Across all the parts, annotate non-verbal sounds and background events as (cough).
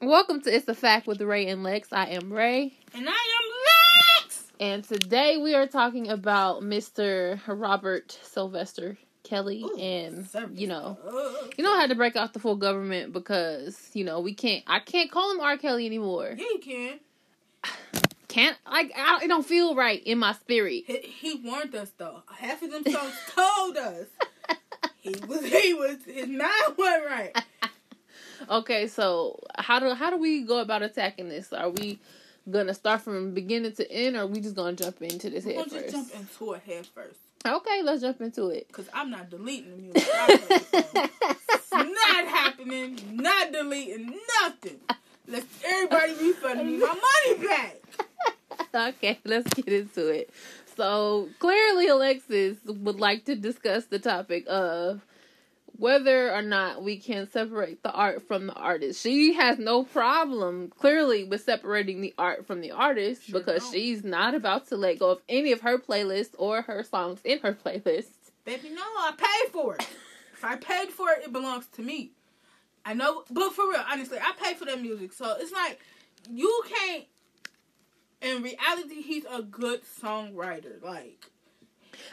Welcome to It's a Fact with Ray and Lex. I am Ray. And I am Lex! And today we are talking about Mr. Robert Sylvester Kelly Ooh, and you know you know I had to break off the full government because you know we can't I can't call him R. Kelly anymore. Yeah, you can. Can't like I, it don't feel right in my spirit. He, he warned us though. Half of them songs told us. (laughs) He was he was his mind wasn't right. Okay, so how do how do we go about attacking this? Are we gonna start from beginning to end, or are we just gonna jump into this We're head first? jump into it head first. Okay, let's jump into it. Cause I'm not deleting the music. I heard it, so. not happening. Not deleting nothing. Let everybody refund me my money back. (laughs) okay, let's get into it. So clearly, Alexis would like to discuss the topic of whether or not we can separate the art from the artist. She has no problem, clearly, with separating the art from the artist Sure because don't. she's not about to let go of any of her playlists or her songs in her playlist. Baby, no, I paid for it. If I paid for it, it belongs to me. I know, but for real, honestly, I paid for that music, so it's like you can't. In reality, he's a good songwriter. Like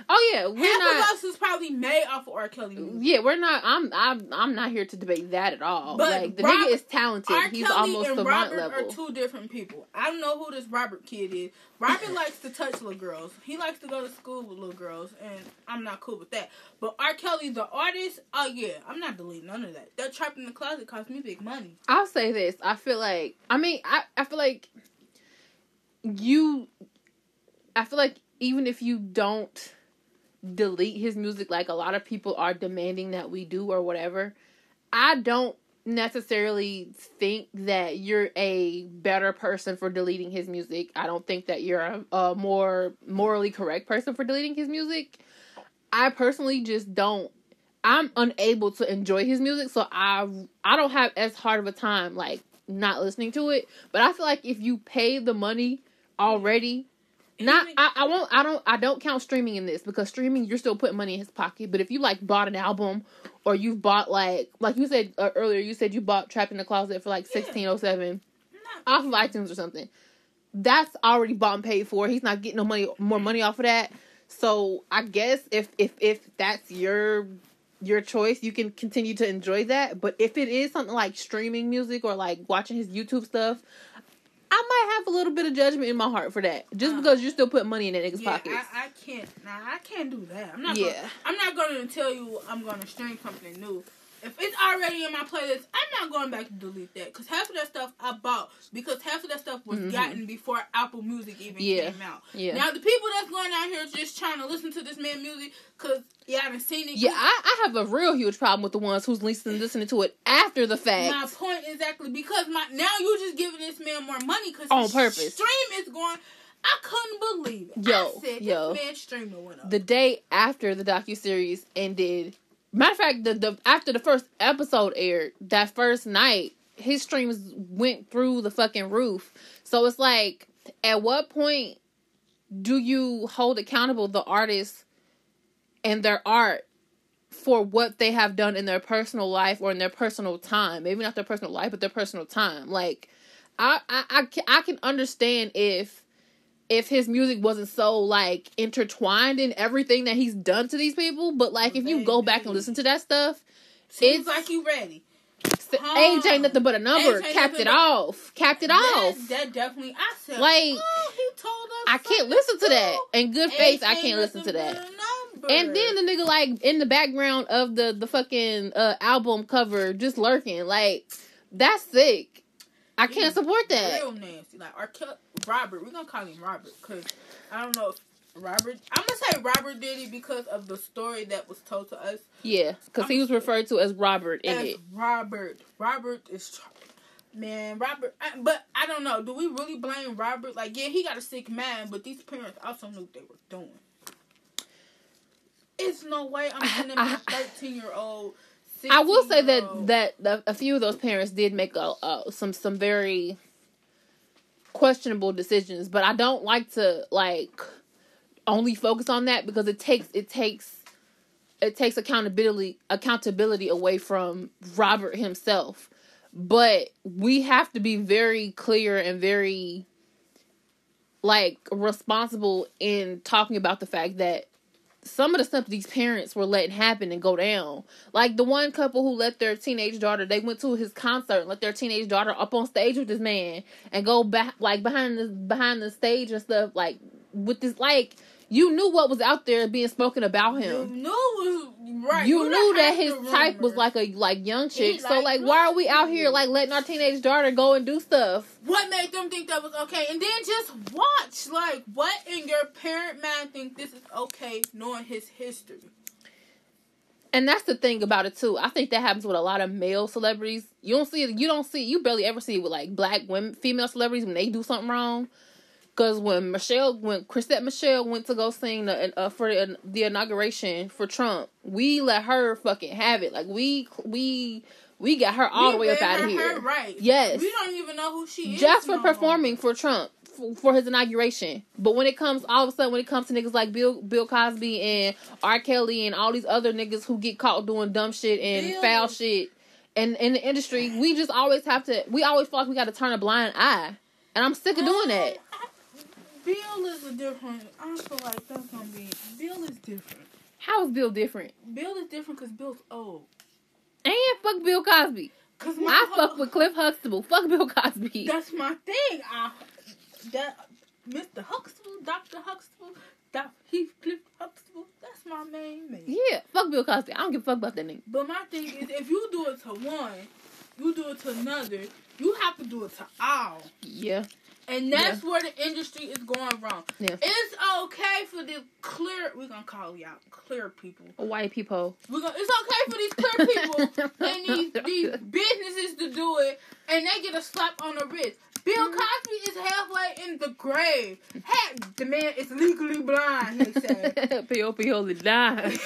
Oh yeah, we're half not. of us is probably made off of R. Kelly. Yeah, we're not. I'm. I'm. I'm not here to debate that at all. But like the nigga is talented. R. He's Kelly almost and Savant Robert level. are two different people. I don't know who this Robert kid is. Robert (laughs) likes to touch little girls. He likes to go to school with little girls, and I'm not cool with that. But R. Kelly, the artist, oh yeah, I'm not deleting none of that. That Trapped in the Closet cost me big money. I'll say this. I feel like I mean I, I feel like you I feel like even if you don't delete his music like a lot of people are demanding that we do or whatever, I don't necessarily think that you're a better person for deleting his music. I don't think that you're a, a more morally correct person for deleting his music. I personally just don't I'm unable to enjoy his music, so I I don't have as hard of a time like not listening to it. But I feel like if you pay the money already, not I, I won't I don't I don't count streaming in this because streaming you're still putting money in his pocket. But if you like bought an album or you've bought like like you said uh, earlier, you said you bought Trapped in the Closet for like sixteen oh seven off of iTunes or something. That's already bought and paid for. He's not getting no money more money off of that. So I guess if if if that's your your choice, you can continue to enjoy that. But if it is something like streaming music or like watching his YouTube stuff, might have a little bit of judgment in my heart for that. Just Uh, because you're still putting money in that nigga's yeah, pockets. I, I can't. Nah, I can't do that. I'm not. Yeah. Gonna, I'm not going to tell you I'm going to stream something new. If it's already in my playlist, I'm not going back to delete that because half of that stuff I bought because half of that stuff was Mhm. gotten before Apple Music even Yeah. came out. yeah. Now the people that's going out here just trying to listen to this man music because you haven't seen it. yeah, I, I have a real huge problem with the ones who's listening listening to it after the fact. My point exactly because my now you're just giving this man more money because On purpose. Stream is going. I couldn't believe it. Yo, I said yo. this man streamer went up. the day after the docu series ended. Matter of fact, the, the after the first episode aired, that first night, his streams went through the fucking roof. So it's like, at what point do you hold accountable the artists and their art for what they have done in their personal life or in their personal time? Maybe not their personal life, but their personal time. Like, I I I I can understand if if his music wasn't so like intertwined in everything that he's done to these people, but like if you go back and listen to that stuff, Seems it's- like you ready. age ain't nothing but a number. Capped it off. Capped it That, off. that definitely. I said, Like, oh, he told us. I can't listen to that. In good faith, I can't listen to that. but a number. And then the nigga like in the background of the the fucking uh, album cover just lurking. Like that's sick. I can't support that. real nasty. Like our Robert, we're gonna call him Robert because I don't know if Robert. I'm gonna say Robert did it because of the story that was told to us. Yeah, because he was referred to as Robert in As it. Robert, Robert is. Man, Robert, I, but I don't know. Do we really blame Robert? Like, yeah, he got a sick man, but these parents also knew what they were doing. It's no way I'm sending my 13 year old. I will say that that the, a few of those parents did make a, uh, some some very questionable decisions, but I don't like to like only focus on that because it takes it takes it takes accountability accountability away from Robert himself. but we have to be very clear and very like responsible in talking about the fact that some of the stuff these parents were letting happen and go down. Like the one couple who let their teenage daughter, they went to his concert and let their teenage daughter up on stage with this man and go back like behind the behind the stage and stuff like with this like you knew what was out there being spoken about him. You knew was right. You Who knew that his type was like a like young chick. So like like why are we out here like letting our teenage daughter go and do stuff? What made them think that was okay? And then just watch, like, what in your parent mind think this is okay, knowing his history? And that's the thing about it too. I think that happens with a lot of male celebrities. You don't see it. You don't see. You barely ever see it with like black women, female celebrities when they do something wrong. Because when Michele, when Chrisette Michele went to go sing the, uh, for the, the inauguration for Trump, we let her fucking have it. Like we we we got her all We the way up out of here. her right. Yes. We don't even know who she is. just for no more. performing for Trump for, for his inauguration. But when it comes, all of a sudden, when it comes to niggas like Bill Bill Cosby and R. Kelly and all these other niggas who get caught doing dumb shit and Bill- foul shit, and in the industry, we just always have to. We always feel like we got to turn a blind eye, and I'm sick of doing that. Bill is a different. I feel like that's gonna be. Bill is different. How is Bill different? Bill is different because Bill's old. And fuck Bill Cosby. Cause I fuck with Cliff Huxtable. Fuck Bill Cosby. That's my thing. I that Mr. Huxtable, Doctor Huxtable, Doc Heathcliff Huxtable. That's my main man. Yeah, fuck Bill Cosby. I don't give a fuck about that nigga. But my thing is, if you do it to one, you do it to another. You have to do it to all. Yeah, And that's where the industry is going wrong. Yeah. It's okay for the clear. We're gonna call y'all clear people. white people. We're gonna. It's okay for these clear people (laughs) and these these businesses to do it, and they get a slap on the wrist. Bill Mm-hmm. Cosby is halfway in the grave. Hey, the man is legally blind. Say P.O.P. hold it down. legally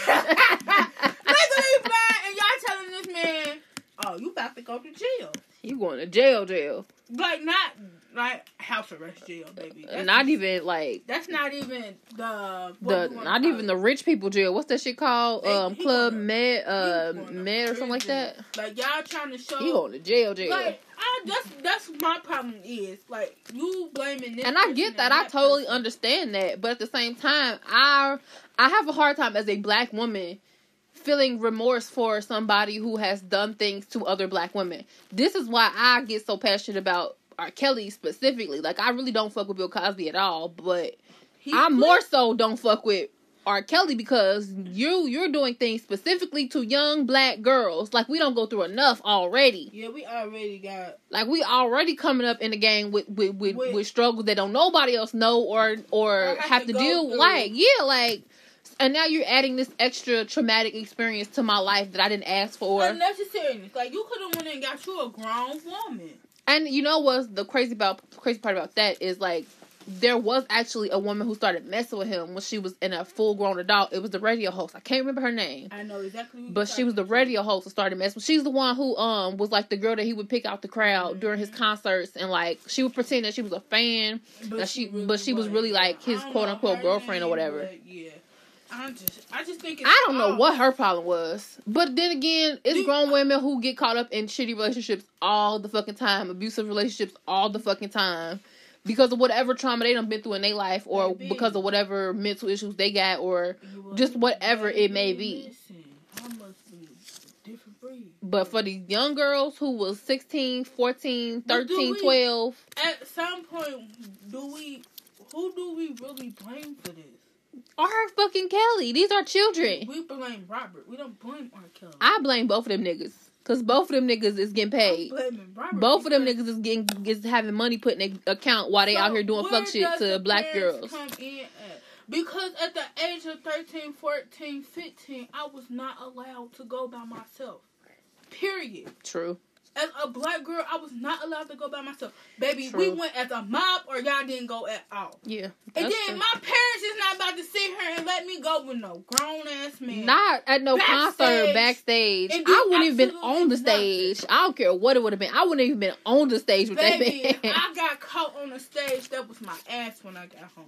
blind, and y'all telling this man, "Oh, you about to go to jail." You going to jail, jail. Like not like house arrest jail, baby. That's, not even like That's not even the what the not even it. the rich people jail. What's that shit called? They- Um, Club Med, uh, Med or something like that. Like y'all trying to show. You going to jail, jail. Like I, that's that's my problem is like you blaming this. and I get and that. I totally person. understand that. But at the same time, I I have a hard time as a black woman feeling remorse for somebody who has done things to other black women. This is why I get so passionate about R. Kelly specifically. Like I really don't fuck with Bill Cosby at all, but He I put- more so don't fuck with R. Kelly because you you're doing things specifically to young black girls. Like we don't go through enough already. Yeah, we already got. Like we already coming up in the game with with with, With- with struggles that don't nobody else know or or Or have have to to deal through. like yeah like. And now you're adding this extra traumatic experience to my life that I didn't ask for. unnecessariness. Like you could have went and got you a grown woman. And you know what's the crazy about crazy part about that is like there was actually a woman who started messing with him when she was in a full grown adult. It was the radio host. I can't remember her name. I know exactly. Who But she was the radio host who started messing. She's the one who um was like the girl that he would pick out the crowd during his concerts and like she would pretend that she was a fan. That she- but she was really, like, his quote-unquote know her girlfriend or whatever. Yeah, I just, I just think. It's I don't know what her problem was. But then again, it's grown women who get caught up in shitty relationships all the fucking time, abusive relationships all the fucking time. Because of whatever trauma they done been through in their life, or Baby. because of whatever mental issues they got, or just whatever it may be. missing. I must be a different breed. But for these young girls who was 16, 14, 13, we- 12, At some point, do we? Who do we really blame for this? Are fucking Kelly. These are children. We blame Robert. We don't blame R. Kelly. I blame both of them niggas. Cause both of them niggas is getting paid. Both of them niggas is getting is having money put in their account while they out here doing fuck shit to black girls. Come in at? Because at the age of 13, 14, 15, I was not allowed to go by myself. Period. True. As a black girl, I was not allowed to go by myself. Baby, True. we went as a mob or y'all didn't go at all. Yeah. And then true. my parents is not about to sit here and let me go with no grown ass man. Not at no concert Backstage. backstage. And do I wouldn't even been on the nothing. stage. I don't care what it would have been. I wouldn't even been on the stage with Baby, that man. I (laughs) got caught on the stage. That was my ass when I got home.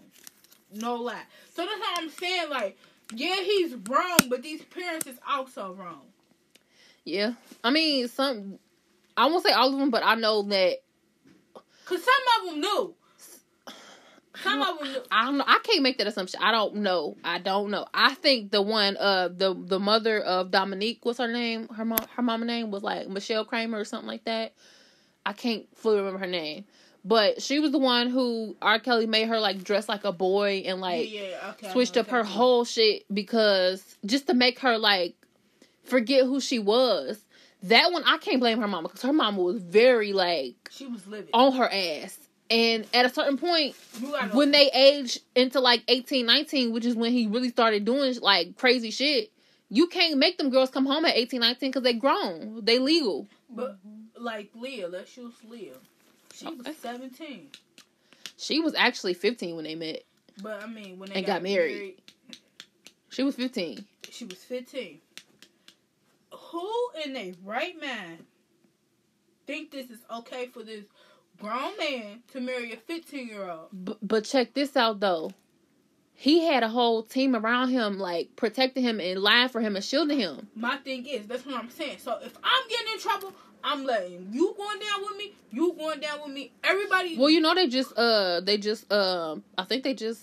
No lie. So that's how I'm saying. Like, yeah, he's wrong, but these parents is also wrong. Yeah, I mean, some. I won't say all of them, but I know that Cause some of them knew. Some of them knew. I don't know. I can't make that assumption. I don't know. I don't know. I think the one, uh, the the mother of Dominique, what's her name? Her mom, her mama name was like Michelle Kramer or something like that. I can't fully remember her name, but she was the one who R. Kelly made her like dress like a boy and like yeah, yeah, okay. Switched up her whole shit because just to make her like forget who she was. That one I can't blame her mama because her mama was very like She was livid. on her ass. And at a certain point, when they age into like 18, 19, which is when he really started doing like crazy shit, you can't make them girls come home at 18, 19 because they grown. They legal. but like Leah, let's use Leah. She was seventeen. She was actually 15 when they met. But I mean, when they And got married. She was 15. she was fifteen. Who in their right mind think this is okay for this grown man to marry a fifteen year old? B- but check this out though. He had a whole team around him, like protecting him and lying for him and shielding him. My thing is, that's what I'm saying. So if I'm getting in trouble, I'm letting you going down with me. You going down with me. Everybody. Well, you know they just uh they just um I think they just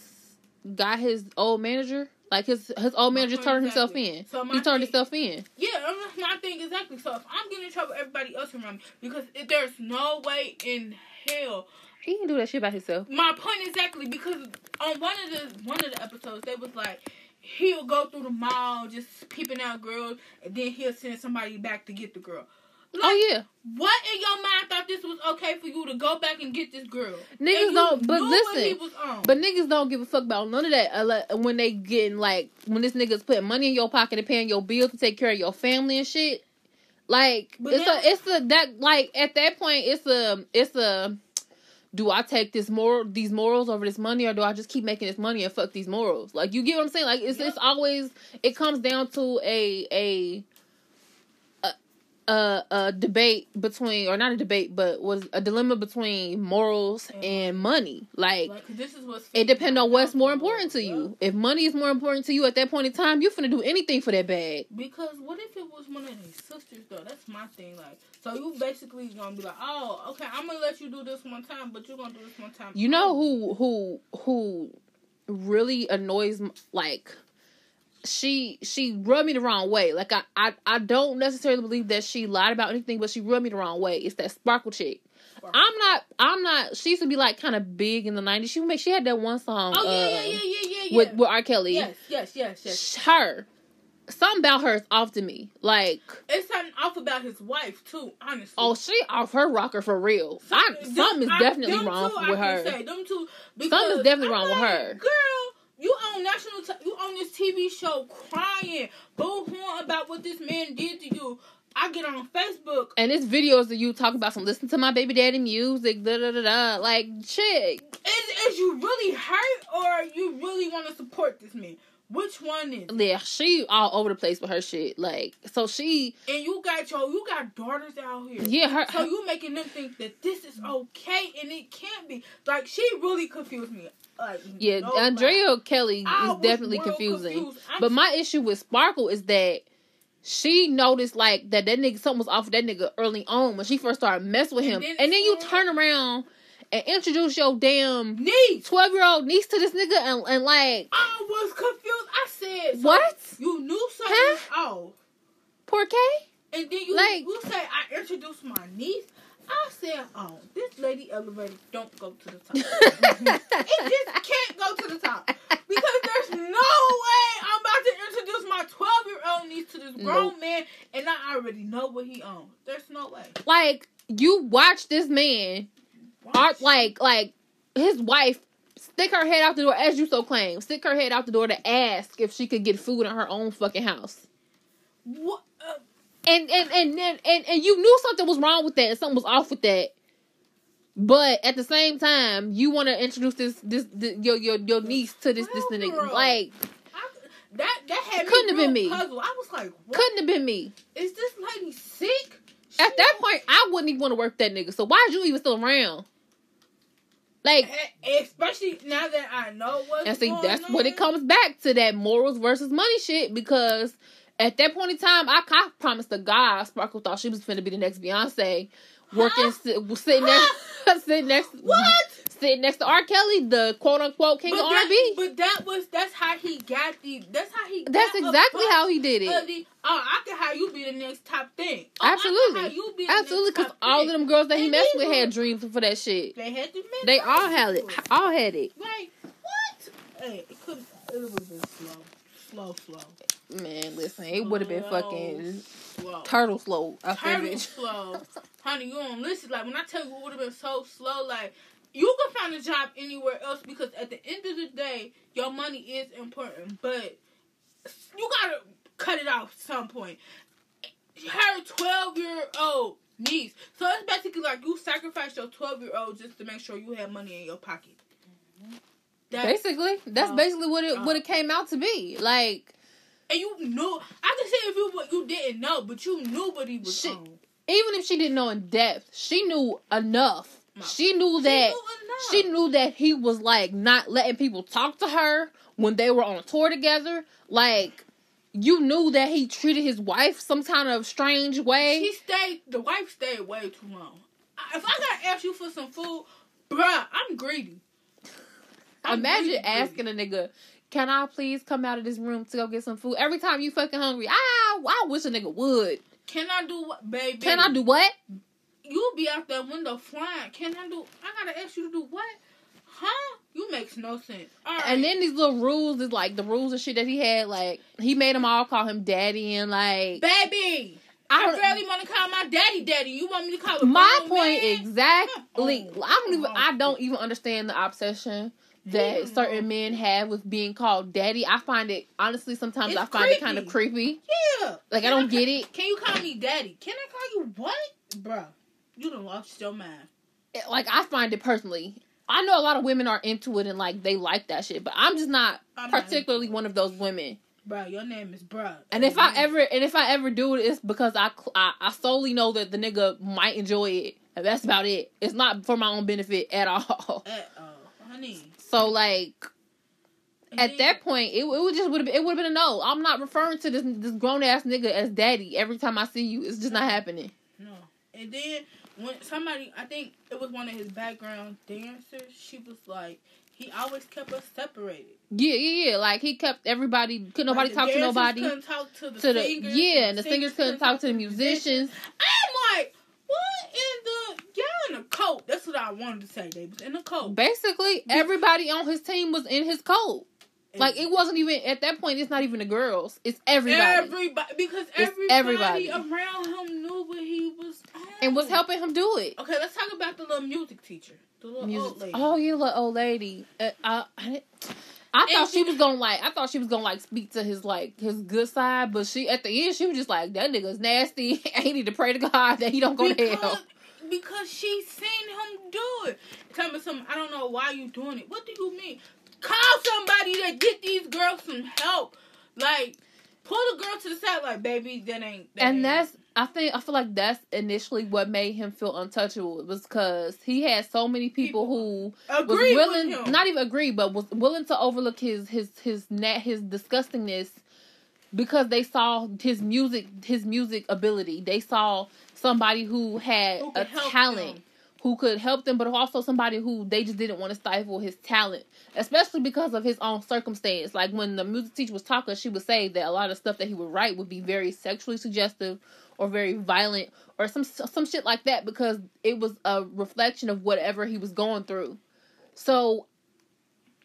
got his old manager. Like his his old man just turned himself in. So he turned thing- himself in. Yeah, that's my thing exactly. So if I'm getting in trouble, everybody else around me because if there's no way in hell. He didn't do that shit by himself. My point exactly because on one of the one of the episodes they was like he'll go through the mall just peeping out girls and then he'll send somebody back to get the girl. Like, oh yeah, What in your mind thought this was okay for you to go back and get this girl? Niggas don't. But knew what he listen, but niggas don't give a fuck about none of that. uh, When they getting like when this nigga's putting money in your pocket and paying your bills to take care of your family and shit. Like But it's a it's a that like at that point it's a it's a. Do I take this moral these morals over this money, or do I just keep making this money and fuck these morals? Like you get what I'm saying? Like it's Yep. it's always it comes down to a a a, a debate between or not a debate, but was a dilemma between morals And and money. Like like, this is what's it depends on what's more important to you. If money is more important to you at that point in time, you're finna do anything for that bag. Because what if it was one of these sisters though? That's my thing. Like, so you basically gonna be like, oh, okay, I'm gonna let you do this one time, but you're gonna do this one time. You know who who who really annoys like she she rubbed me the wrong way. Like I I I don't necessarily believe that she lied about anything, but she rubbed me the wrong way. It's that sparkle chick. Sparkle. I'm not I'm not she used to be like kind of big in the 90s. She make she had that one song Oh yeah, yeah, uh, yeah, yeah, yeah, yeah. with with R. Kelly. yes, yes, yes, yes. Her. Something about her is off to me. Like It's something off about his wife too. Honestly. Oh, she off her rocker for real. I, Them- something is definitely wrong with her. Say, them two, Something is definitely wrong with her. Girl, you on national, t- you on this TV show crying, boo-hooing about what this man did to you. I get on Facebook. And it's videos of you talk about some listen to my baby daddy music, da da da da. Like, chick. Is, is you really hurt or you really want to support this man? Which one is? Yeah, she all over the place with her shit. Like, so she, And you got your, you got daughters out here. yeah, her. So you making them think that this is okay and it can't be. Like she really confused me. Like yeah, no lie. Andrea Kelly I is was definitely confusing. But my issue with Sparkle is that she noticed like that that nigga something was off that nigga early on when she first started messing with And him, then and then you turn around and introduce your damn niece. twelve year old niece to this nigga and, and like I was confused. I said, so what? You knew something Huh? off, Poor K? and then you Like- you say I introduced my niece. I said, oh, this lady elevator don't go to the top. (laughs) it just can't go to the top because there's no way I'm about to introduce my 12 year old niece to this grown Nope. man, and I already know what he owns. There's no way. like you watch this man uh, art like like his wife stick her head out the door as you so claim stick her head out the door to ask if she could get food in her own fucking house What? And and and and and, and you knew something was wrong with that and something was off with that but at the same time you want to introduce this this, this your your your niece to this this nigga like I, that that had me Couldn't have been me. Puzzled. I was like, what? couldn't have been me is this lady sick? at She that don't- point i wouldn't even want to work that nigga so why'd you even still around like E- especially now that I know what's And see, that's on. when it comes back to that morals versus money shit because At that point in time, I, I promised to God, Sparkle thought she was finna be the next Beyonce, working Huh? sit, sitting next, (laughs) sitting next, What? sitting next to R. Kelly, the quote unquote king But of that, R&B. but that was that's how he got the. That's how he. That's exactly how he did it. the- oh, I can have you be the next top thing. Oh, I can Absolutely. have you be the Absolutely, because all of them girls that he messed with had dreams for that shit. They had to. They all had it. All had it. Like what? Hey, it could. It have been slow, slow, slow, Man, listen, it would have been fucking oh, slow. turtle slow. there, Turtle slow, (laughs) honey. You don't listen. Like when I tell you, it would have been so slow. Like you can find a job anywhere else because at the end of the day, your money is important, but you gotta cut it off at some point. Her twelve year old niece. So it's basically like you sacrifice your twelve year old just to make sure you have money in your pocket. Mm-hmm. That's, Basically, that's Oh. basically what it what Oh. it came out to be. Like and you knew. I can say if you what you didn't know, but you knew what he was Shit. on. even if she didn't know in depth, she knew enough. No. She knew She that knew she knew that he was like not letting people talk to her when they were on tour together. Like you knew that he treated his wife some kind of strange way. She stayed. The wife stayed way too long. If I gotta ask you for some food, bruh, I'm greedy. I'm Imagine really asking a nigga, "Can I please come out of this room to go get some food?" Every time you fucking hungry, ah, I wish a nigga would. Can I do what, baby? Can I do what? You be out that window flying. Can I do? I gotta ask you to do what? Huh? You makes no sense. Right. And then these little rules is like the rules and shit that he had. Like he made them all call him daddy and like baby, I I, barely want to call my daddy daddy. You want me to call him my point man? exactly. On. I don't even. On. I don't even understand the obsession that certain men have with being called daddy. I find it honestly sometimes It's I find it kind of creepy. creepy. Yeah. Like I don't ca- get it. Can you call me daddy? Can I call you what, bruh? You done lost your mind. Eh, like I find it personally. I know a lot of women are into it and like they like that shit, but I'm just not I'm particularly into one of those women. Bruh, your name is bruh. And if I ever and if I ever do it, it's because I I, I solely know that the nigga might enjoy it, and that's about it. It's not for my own benefit at all. At all, honey. So like And at then- that point, it, it would just would have it would have been a no. I'm not referring to this this grown ass nigga as daddy every time I see you. It's just not happening. No. And then when somebody, I think it was one of his background dancers, she was like, he always kept us separated. Yeah, yeah, yeah. Like he kept everybody. Could nobody Like, talk to nobody. Couldn't talk to the To the singers. yeah, and the singers couldn't talk to the musicians. I'm like, what in the y'all in a cult? That's what I wanted to say. They was in a coat. Basically, everybody on his team was in his cult. Like it wasn't even at that point. It's not even the girls. It's everybody, Everybody, because everybody, everybody. around him knew what he was on. and was helping him do it. Okay, let's talk about the little music teacher, the little Music. old lady. Oh, you little old lady. Uh, I, I, didn't- I And thought she she- was gonna like. I thought she was gonna like speak to his like his good side, but she at the end she was just like that nigga's nasty. (laughs) and he need to pray to God that he don't go to because, hell. because she seen him do it. Tell me something. I don't know why you doing it. What do you mean? Call somebody to get these girls some help. Like pull the girl to the side. Like baby, that ain't. That And ain't- that's I think I feel like that's initially what made him feel untouchable was because he had so many people, who was willing not even agree but was willing to overlook his his his net his disgustingness because they saw his music his music ability. They saw somebody who had Who a talent them. who could help them but also somebody who they just didn't want to stifle his talent especially because of his own circumstance. Like when the music teacher was talking she would say that a lot of stuff that he would write would be very sexually suggestive or very violent or some some shit like that because it was a reflection of whatever he was going through. So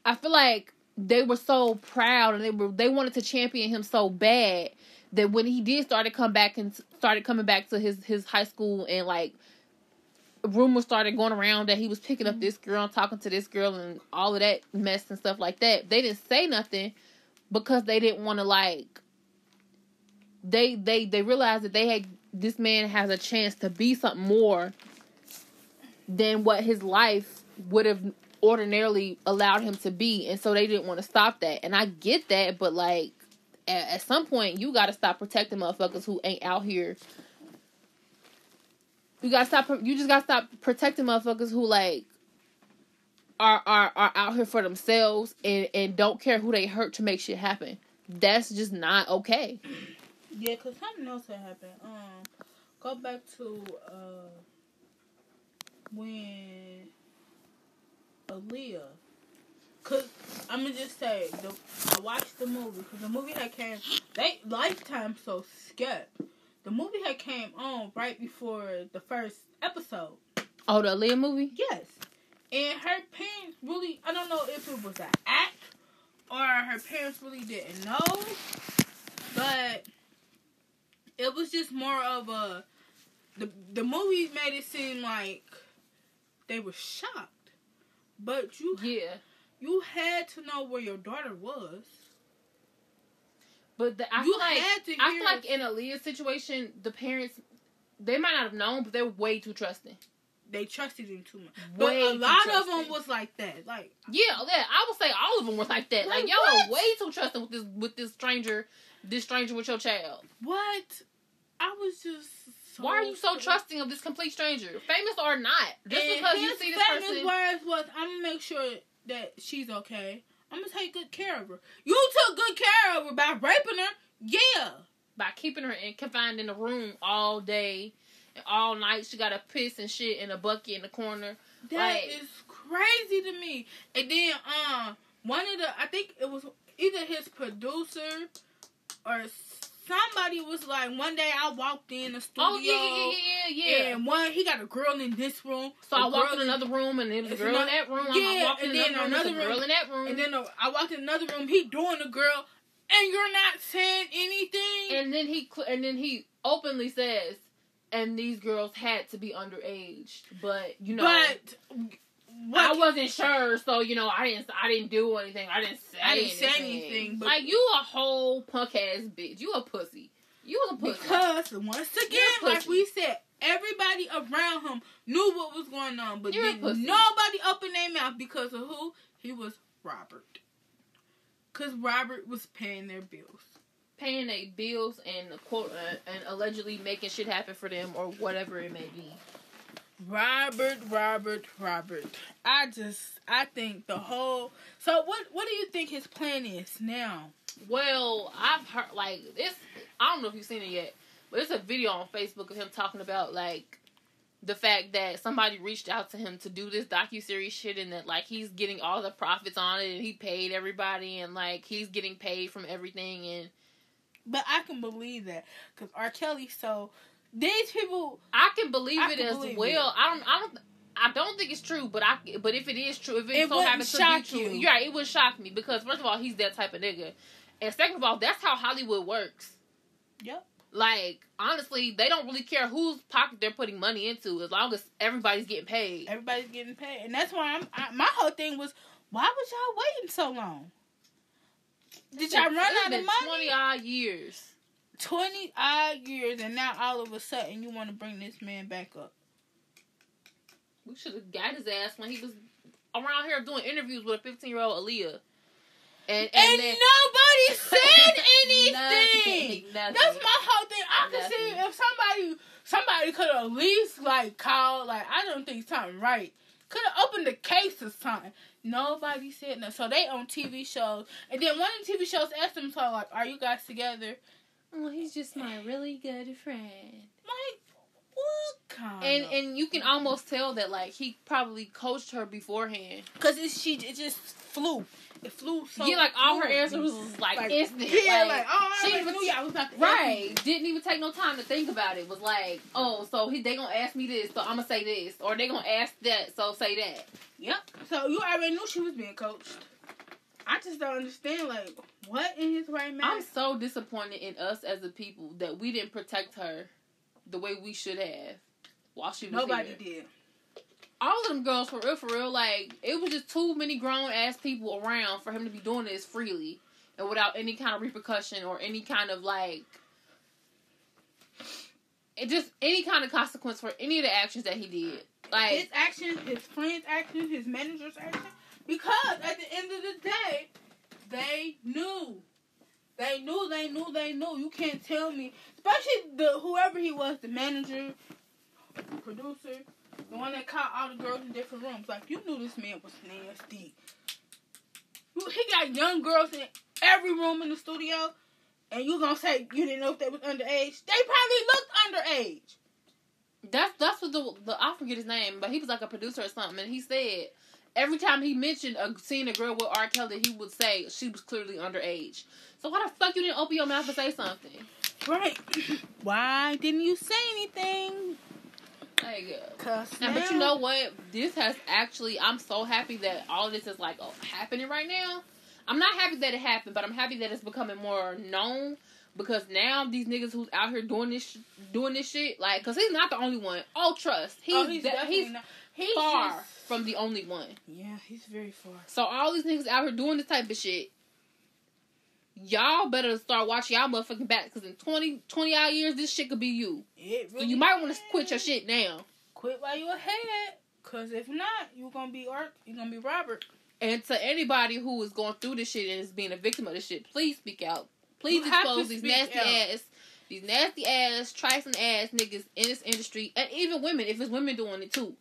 I feel like they were so proud and they were they wanted to champion him so bad that when he did start to come back and started coming back to his his high school and like rumors started going around that he was picking up this girl and talking to this girl and all of that mess and stuff like that. They didn't say nothing because they didn't want to like they they they realized that they had this man has a chance to be something more than what his life would have ordinarily allowed him to be. And so they didn't want to stop that. And i get that but like at, at some point you got to stop protecting motherfuckers who ain't out here. You gotta stop you just gotta stop protecting motherfuckers who like are are are out here for themselves and and don't care who they hurt to make shit happen. That's just not okay Yeah, cause something else had happened. Um, go back to uh when Aaliyah. Cause I'm gonna just say the I watched the movie because the movie had came they Lifetime so scared. The movie had came on right before the first episode. Oh, the Aaliyah movie. Yes, and her parents really I don't know if it was an act or her parents really didn't know, but it was just more of a the the movie made it seem like they were shocked, but you Yeah, you had to know where your daughter was. but the, I you feel like had to I feel like in Aaliyah's situation, the parents they might not have known, but they're way too trusting. they trusted him too much. But a lot of them was like that. Like Yeah, yeah, I would say all of them were like that. Like, Like, y'all are way too trusting with this with this stranger, this stranger with your child. what? I was just. So Why are you so trusting of this complete stranger, famous or not? Just And because you his see this famous person, words was, "I'm gonna make sure that she's okay. I'm gonna take good care of her. You took good care of her by raping her. Yeah, by keeping her in, confined in a room all day and all night, she got a piss and shit in a bucket in the corner. that is Like- crazy to me. And then, um, one of the, I think it was either his producer or somebody was like, one day I walked in the studio. Oh yeah, yeah, yeah, yeah, yeah. And one, he got a girl in this room. So I walked in another room and there was a girl in that room. yeah, I walked in and then another room, girl in that room. And then uh, I walked in another room. He doing the girl, and you're not saying anything. and then he cl- and then he openly says, and these girls had to be underage, but you know. but what? I wasn't sure, so you know, I didn't. I didn't do anything. I didn't say. I didn't say anything. anything, but- like you, a whole punk ass bitch. You a pussy. You a pussy. because once again, like we said, everybody around him knew what was going on, but You're a pussy. nobody opened their mouth because of who? He was Robert. Cause Robert was paying their bills. paying their bills and quote uh, and allegedly making shit happen for them or whatever it may be. Robert, Robert, Robert. I just, I think the whole. So what? What do you think his plan is now? Well, I've heard like this. I don't know if you've seen it yet, but it's a video on Facebook of him talking about like the fact that somebody reached out to him to do this docu series shit, and that like he's getting all the profits on it, and he paid everybody, and like he's getting paid from everything, and But I can believe that because R. Kelly. So these people, I can believe I it can as believe well. it. I don't. I don't. I don't think it's true, but I. But if it is true, if it, It so happens to shock be true, you. yeah, it would shock me because first of all, he's that type of nigga, and second of all, that's how Hollywood works. Yep. Like honestly, they don't really care whose pocket they're putting money into, as long as everybody's getting paid. everybody's getting paid, and that's why I'm. I, my whole thing was, why was y'all waiting so long? Did y'all run out of money? Twenty odd years. Twenty odd years, and now all of a sudden you want to bring this man back up. We should have got his ass when he was around here doing interviews with a fifteen year old Aaliyah. And and, And, then, nobody (laughs) said anything. Nothing, nothing. That's my whole thing. I can Nothing. see if somebody somebody could at least like called like I don't think something right. Could have opened the case or something. Nobody said nothing. So they on TV shows, and then one of the TV shows asked them, "So like, are you guys together?" Well, he's just my really good friend. Kind? And and you can almost tell that like he probably coached her beforehand. because it she it just flew. It flew so. yeah, like all her answers was like, Like, instant. Yeah, like, like, oh, I she was- oh, knew y'all was about to Right. Didn't even take no time to think about it. Was like, oh, so he, they gonna ask me this, so I'm gonna say this, or they gonna ask that, so say that. Yep. So you already knew she was being coached. I just don't understand, like, what in his right mind? I'm so disappointed in us as a people that we didn't protect her the way we should have while she was Nobody here. did. All of them girls, for real, for real, like it was just too many grown ass people around for him to be doing this freely and without any kind of repercussion or any kind of like. It just any kind of consequence for any of the actions that he did. Like his actions, his friends' actions, his manager's actions. Because at the end of the day, they knew. They knew, they knew, they knew. You can't tell me, especially the whoever he was, the manager, producer, the one that caught all the girls in different rooms. Like you knew this man was nasty. He got young girls in every room in the studio, and you gonna say you didn't know if they was underage? They probably looked underage. That's that's what the the I forget his name, but he was like a producer or something, and he said every time he mentioned a seeing a girl with R. Kelly, he would say she was clearly underage. So why the fuck you didn't open your mouth and say something? Right. (clears throat) Why didn't you say anything? Like, uh, Cause and, but you know what? This has actually. I'm so happy that all this is like oh, happening right now. I'm not happy that it happened, but I'm happy that it's becoming more known because now these niggas who's out here doing this, sh- doing this shit, like, because he's not the only one. Oh, trust, he's oh, he's de- definitely he's not. He's far just- from the only one. Yeah, he's very far. So all these niggas out here doing this type of shit, y'all better start watching y'all motherfucking back because in 20, 20 odd years, this shit could be you. It So you might want to quit your shit now. Quit while you're ahead. Cause if not, you're gonna be Art. you're gonna be Robert. And to anybody who is going through this shit and is being a victim of this shit, please speak out. Please You expose these nasty out. ass, these nasty ass, tricing ass niggas in this industry, and even women if it's women doing it too.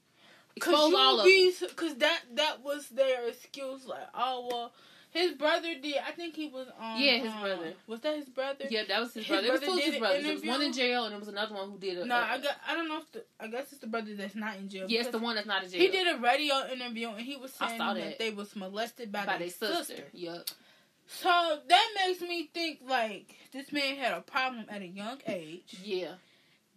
Cause you be. Cause that that was their excuse. Like, oh well, his brother did. I think he was on. Yeah, his um, brother. Was that his brother? Yeah, that was his His brother. It was two of his brothers. There was one in jail, and there was another one who did it. No, I got. I don't know if the. I guess it's the brother that's not in jail. Yes, the one that's not in jail. He did a radio interview and he was saying that. that. they was molested by, by their sister. sister. Yup. So that makes me think like this man had a problem at a young age. Yeah.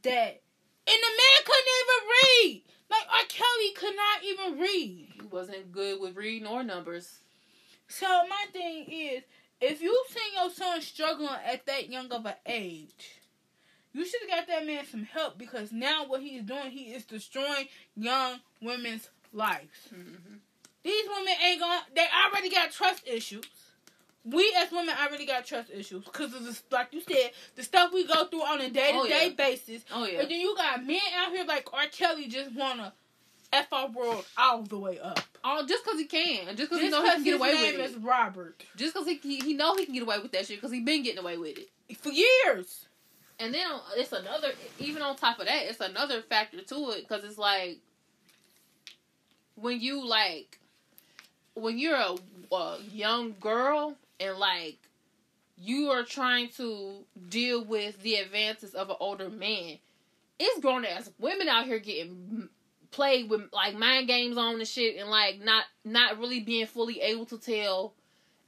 That and the man couldn't even read. Like R. Kelly could not even read. He wasn't good with reading or numbers. So my thing is, if you seen your son struggling at that young of an age, you should have got that man some help because now what he's doing, he is destroying young women's lives. hmm These women ain't gonna. They already got trust issues. We as women already got trust issues because of this, like you said, the stuff we go through on a day to day basis. Oh yeah. And then you got men out here like R. Kelly just wanna f our world all the way up. Oh, just because he can, just because he know he can get his away name with is it, Robert just because he, he he know he can get away with that shit because he been getting away with it. for years. And then uh, it's another, even on top of that, it's another factor to it because it's like when you like when you're a, a young girl and like you are trying to deal with the advances of an older man. It's grown ass women out here getting played with like mind games on and shit, and like not not really being fully able to tell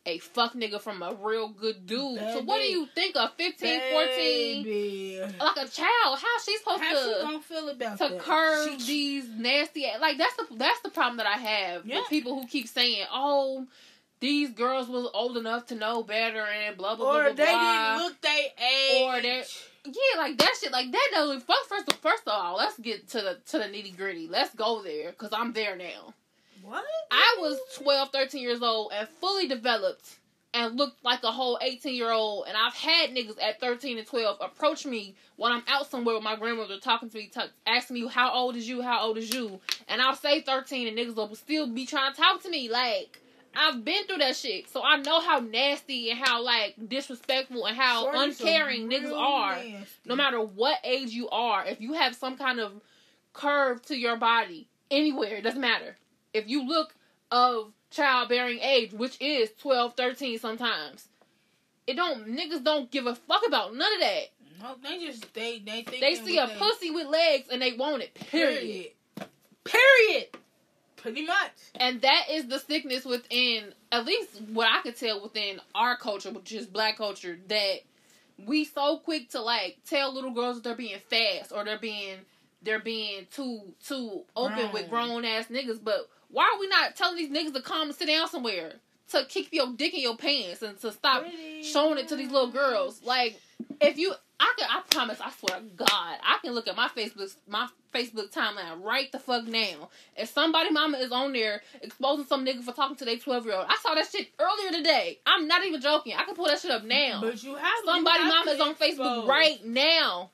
a fuck nigga from a real good dude. So what do you think of 15, 14, like a child? How she supposed How she to gonna feel about to that? curb She- these nasty like that's the that's the problem that I have Yeah. with people who keep saying, "Oh, these girls was old enough to know better," and blah blah blah or they blah. didn't look they age. Or they- Yeah, like that shit. Like that doesn't. First, first, first of all, let's get to the to the nitty gritty. Let's go there because I'm there now. what? I was 12, 13 years old and fully developed and looked like a whole 18 year old. And I've had niggas at 13 and 12 approach me when I'm out somewhere with my grandmother talking to me, t- asking me, How old is you? How old is you? And I'll say 13 and niggas will still be trying to talk to me. Like, I've been through that shit. So I know how nasty and how, like, disrespectful and how uncaring niggas are. nasty. No matter what age you are, if you have some kind of curve to your body, anywhere, it doesn't matter. If you look of childbearing age, which is 12, 13 sometimes, it don't, niggas don't give a fuck about none of that. No, they just they they They see a pussy with legs and they want it, period. Period. Period. Pretty much. And that is the sickness within, at least what I could tell within our culture, which is black culture, that we so quick to like tell little girls that they're being fast or they're being they're being too too open with Grown. grown ass niggas. But why are we not telling these niggas to come and sit down somewhere? To kick your dick in your pants and to stop Pretty showing it to these little girls. Like, if you, I can, I promise, I swear to God, I can look at my Facebook, my Facebook timeline right the fuck now. If somebody mama is on there exposing some nigga for talking to their twelve year old, I saw that shit earlier today. I'm not even joking. I can pull that shit up now. But you have Somebody you have mama is on Facebook right now.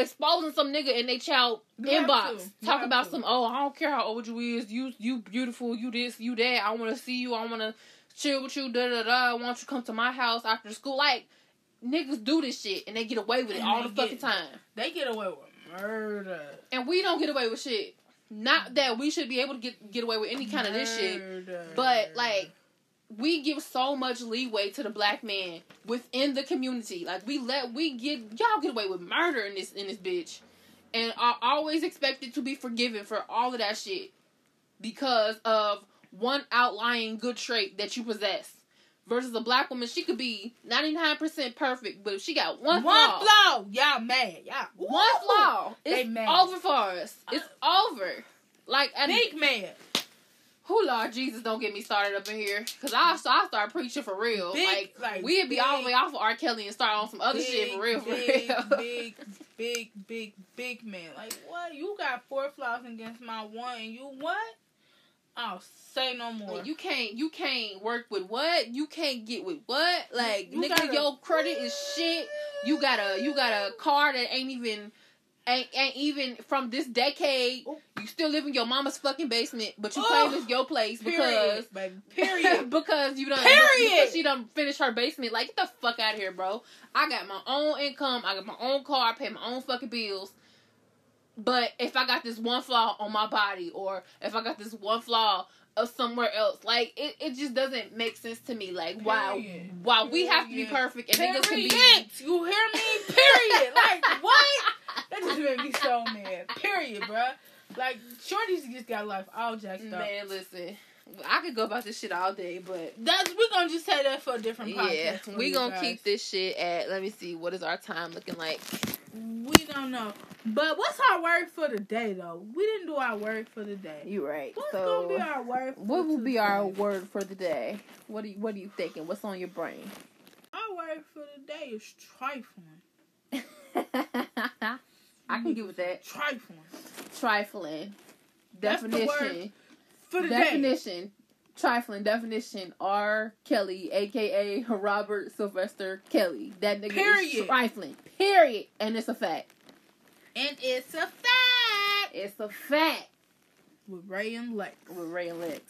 Exposing some nigga in their child You inbox. to. Talk about to. some, oh, I don't care how old you is, you you beautiful, you this, you that, I wanna see you, I wanna chill with you, da da da, I want you to come to my house after school. Like, niggas do this shit and they get away with it And all the fucking time. They get away with murder. And we don't get away with shit. Not that we should be able to get get away with any kind of this shit. But like we give so much leeway to the black man within the community. Like we let we get y'all get away with murder in this in this bitch, and are always expected to be forgiven for all of that shit because of one outlying good trait that you possess. Versus a black woman, she could be ninety nine percent perfect, but if she got one, flaw. One flaw, flaw, y'all mad, y'all one flaw, it's mad. over for us. It's over. Like big mad. Who Lord Jesus, don't get me started up in here, cause I so I start preaching for real. Big, like, like, we'd be all the way off of R. Kelly and start on some other shit for real, for big, real. big, big, big, big man. Like what? You got four flaws against my one, and you what? I'll say no more. Like, you can't you can't work with what you can't get with what like You nigga gotta- your credit is shit you got a you got a car that ain't even ain't, ain't even from this decade Ooh. you still live in your mama's fucking basement but you claim it's your place because period, baby. (laughs) Period. because you done Period. because she done finished her basement like get the fuck out of here bro I got my own income I got my own car I pay my own fucking bills but if I got this one flaw on my body, or if I got this one flaw of somewhere else, like it, it just doesn't make sense to me. Like why why we have to be perfect and niggas can be You hear me? Period. like (laughs) what? That just made me so mad. Period, bro. Like shorties just got life all jacked up. man. Listen, I could go about this shit all day, but That's we're gonna just say that for a different podcast. yeah, we gonna guys. keep this shit at. Let me see, what is our time looking like? We don't know. But what's our word for the day though? We didn't do our word for the day. You right. What's gonna be our word for what will be our word for the day? What do you What are you thinking? What's on your brain? Our word for the day is trifling. (laughs) I can get with that. Trifling. Trifling. That's Definition. For the day. definition. Trifling definition. R. Kelly, aka Robert Sylvester Kelly. That nigga is trifling. Period. And it's a fact. And it's a fact It's a fact with Ray and Lex. with Ray and Lex.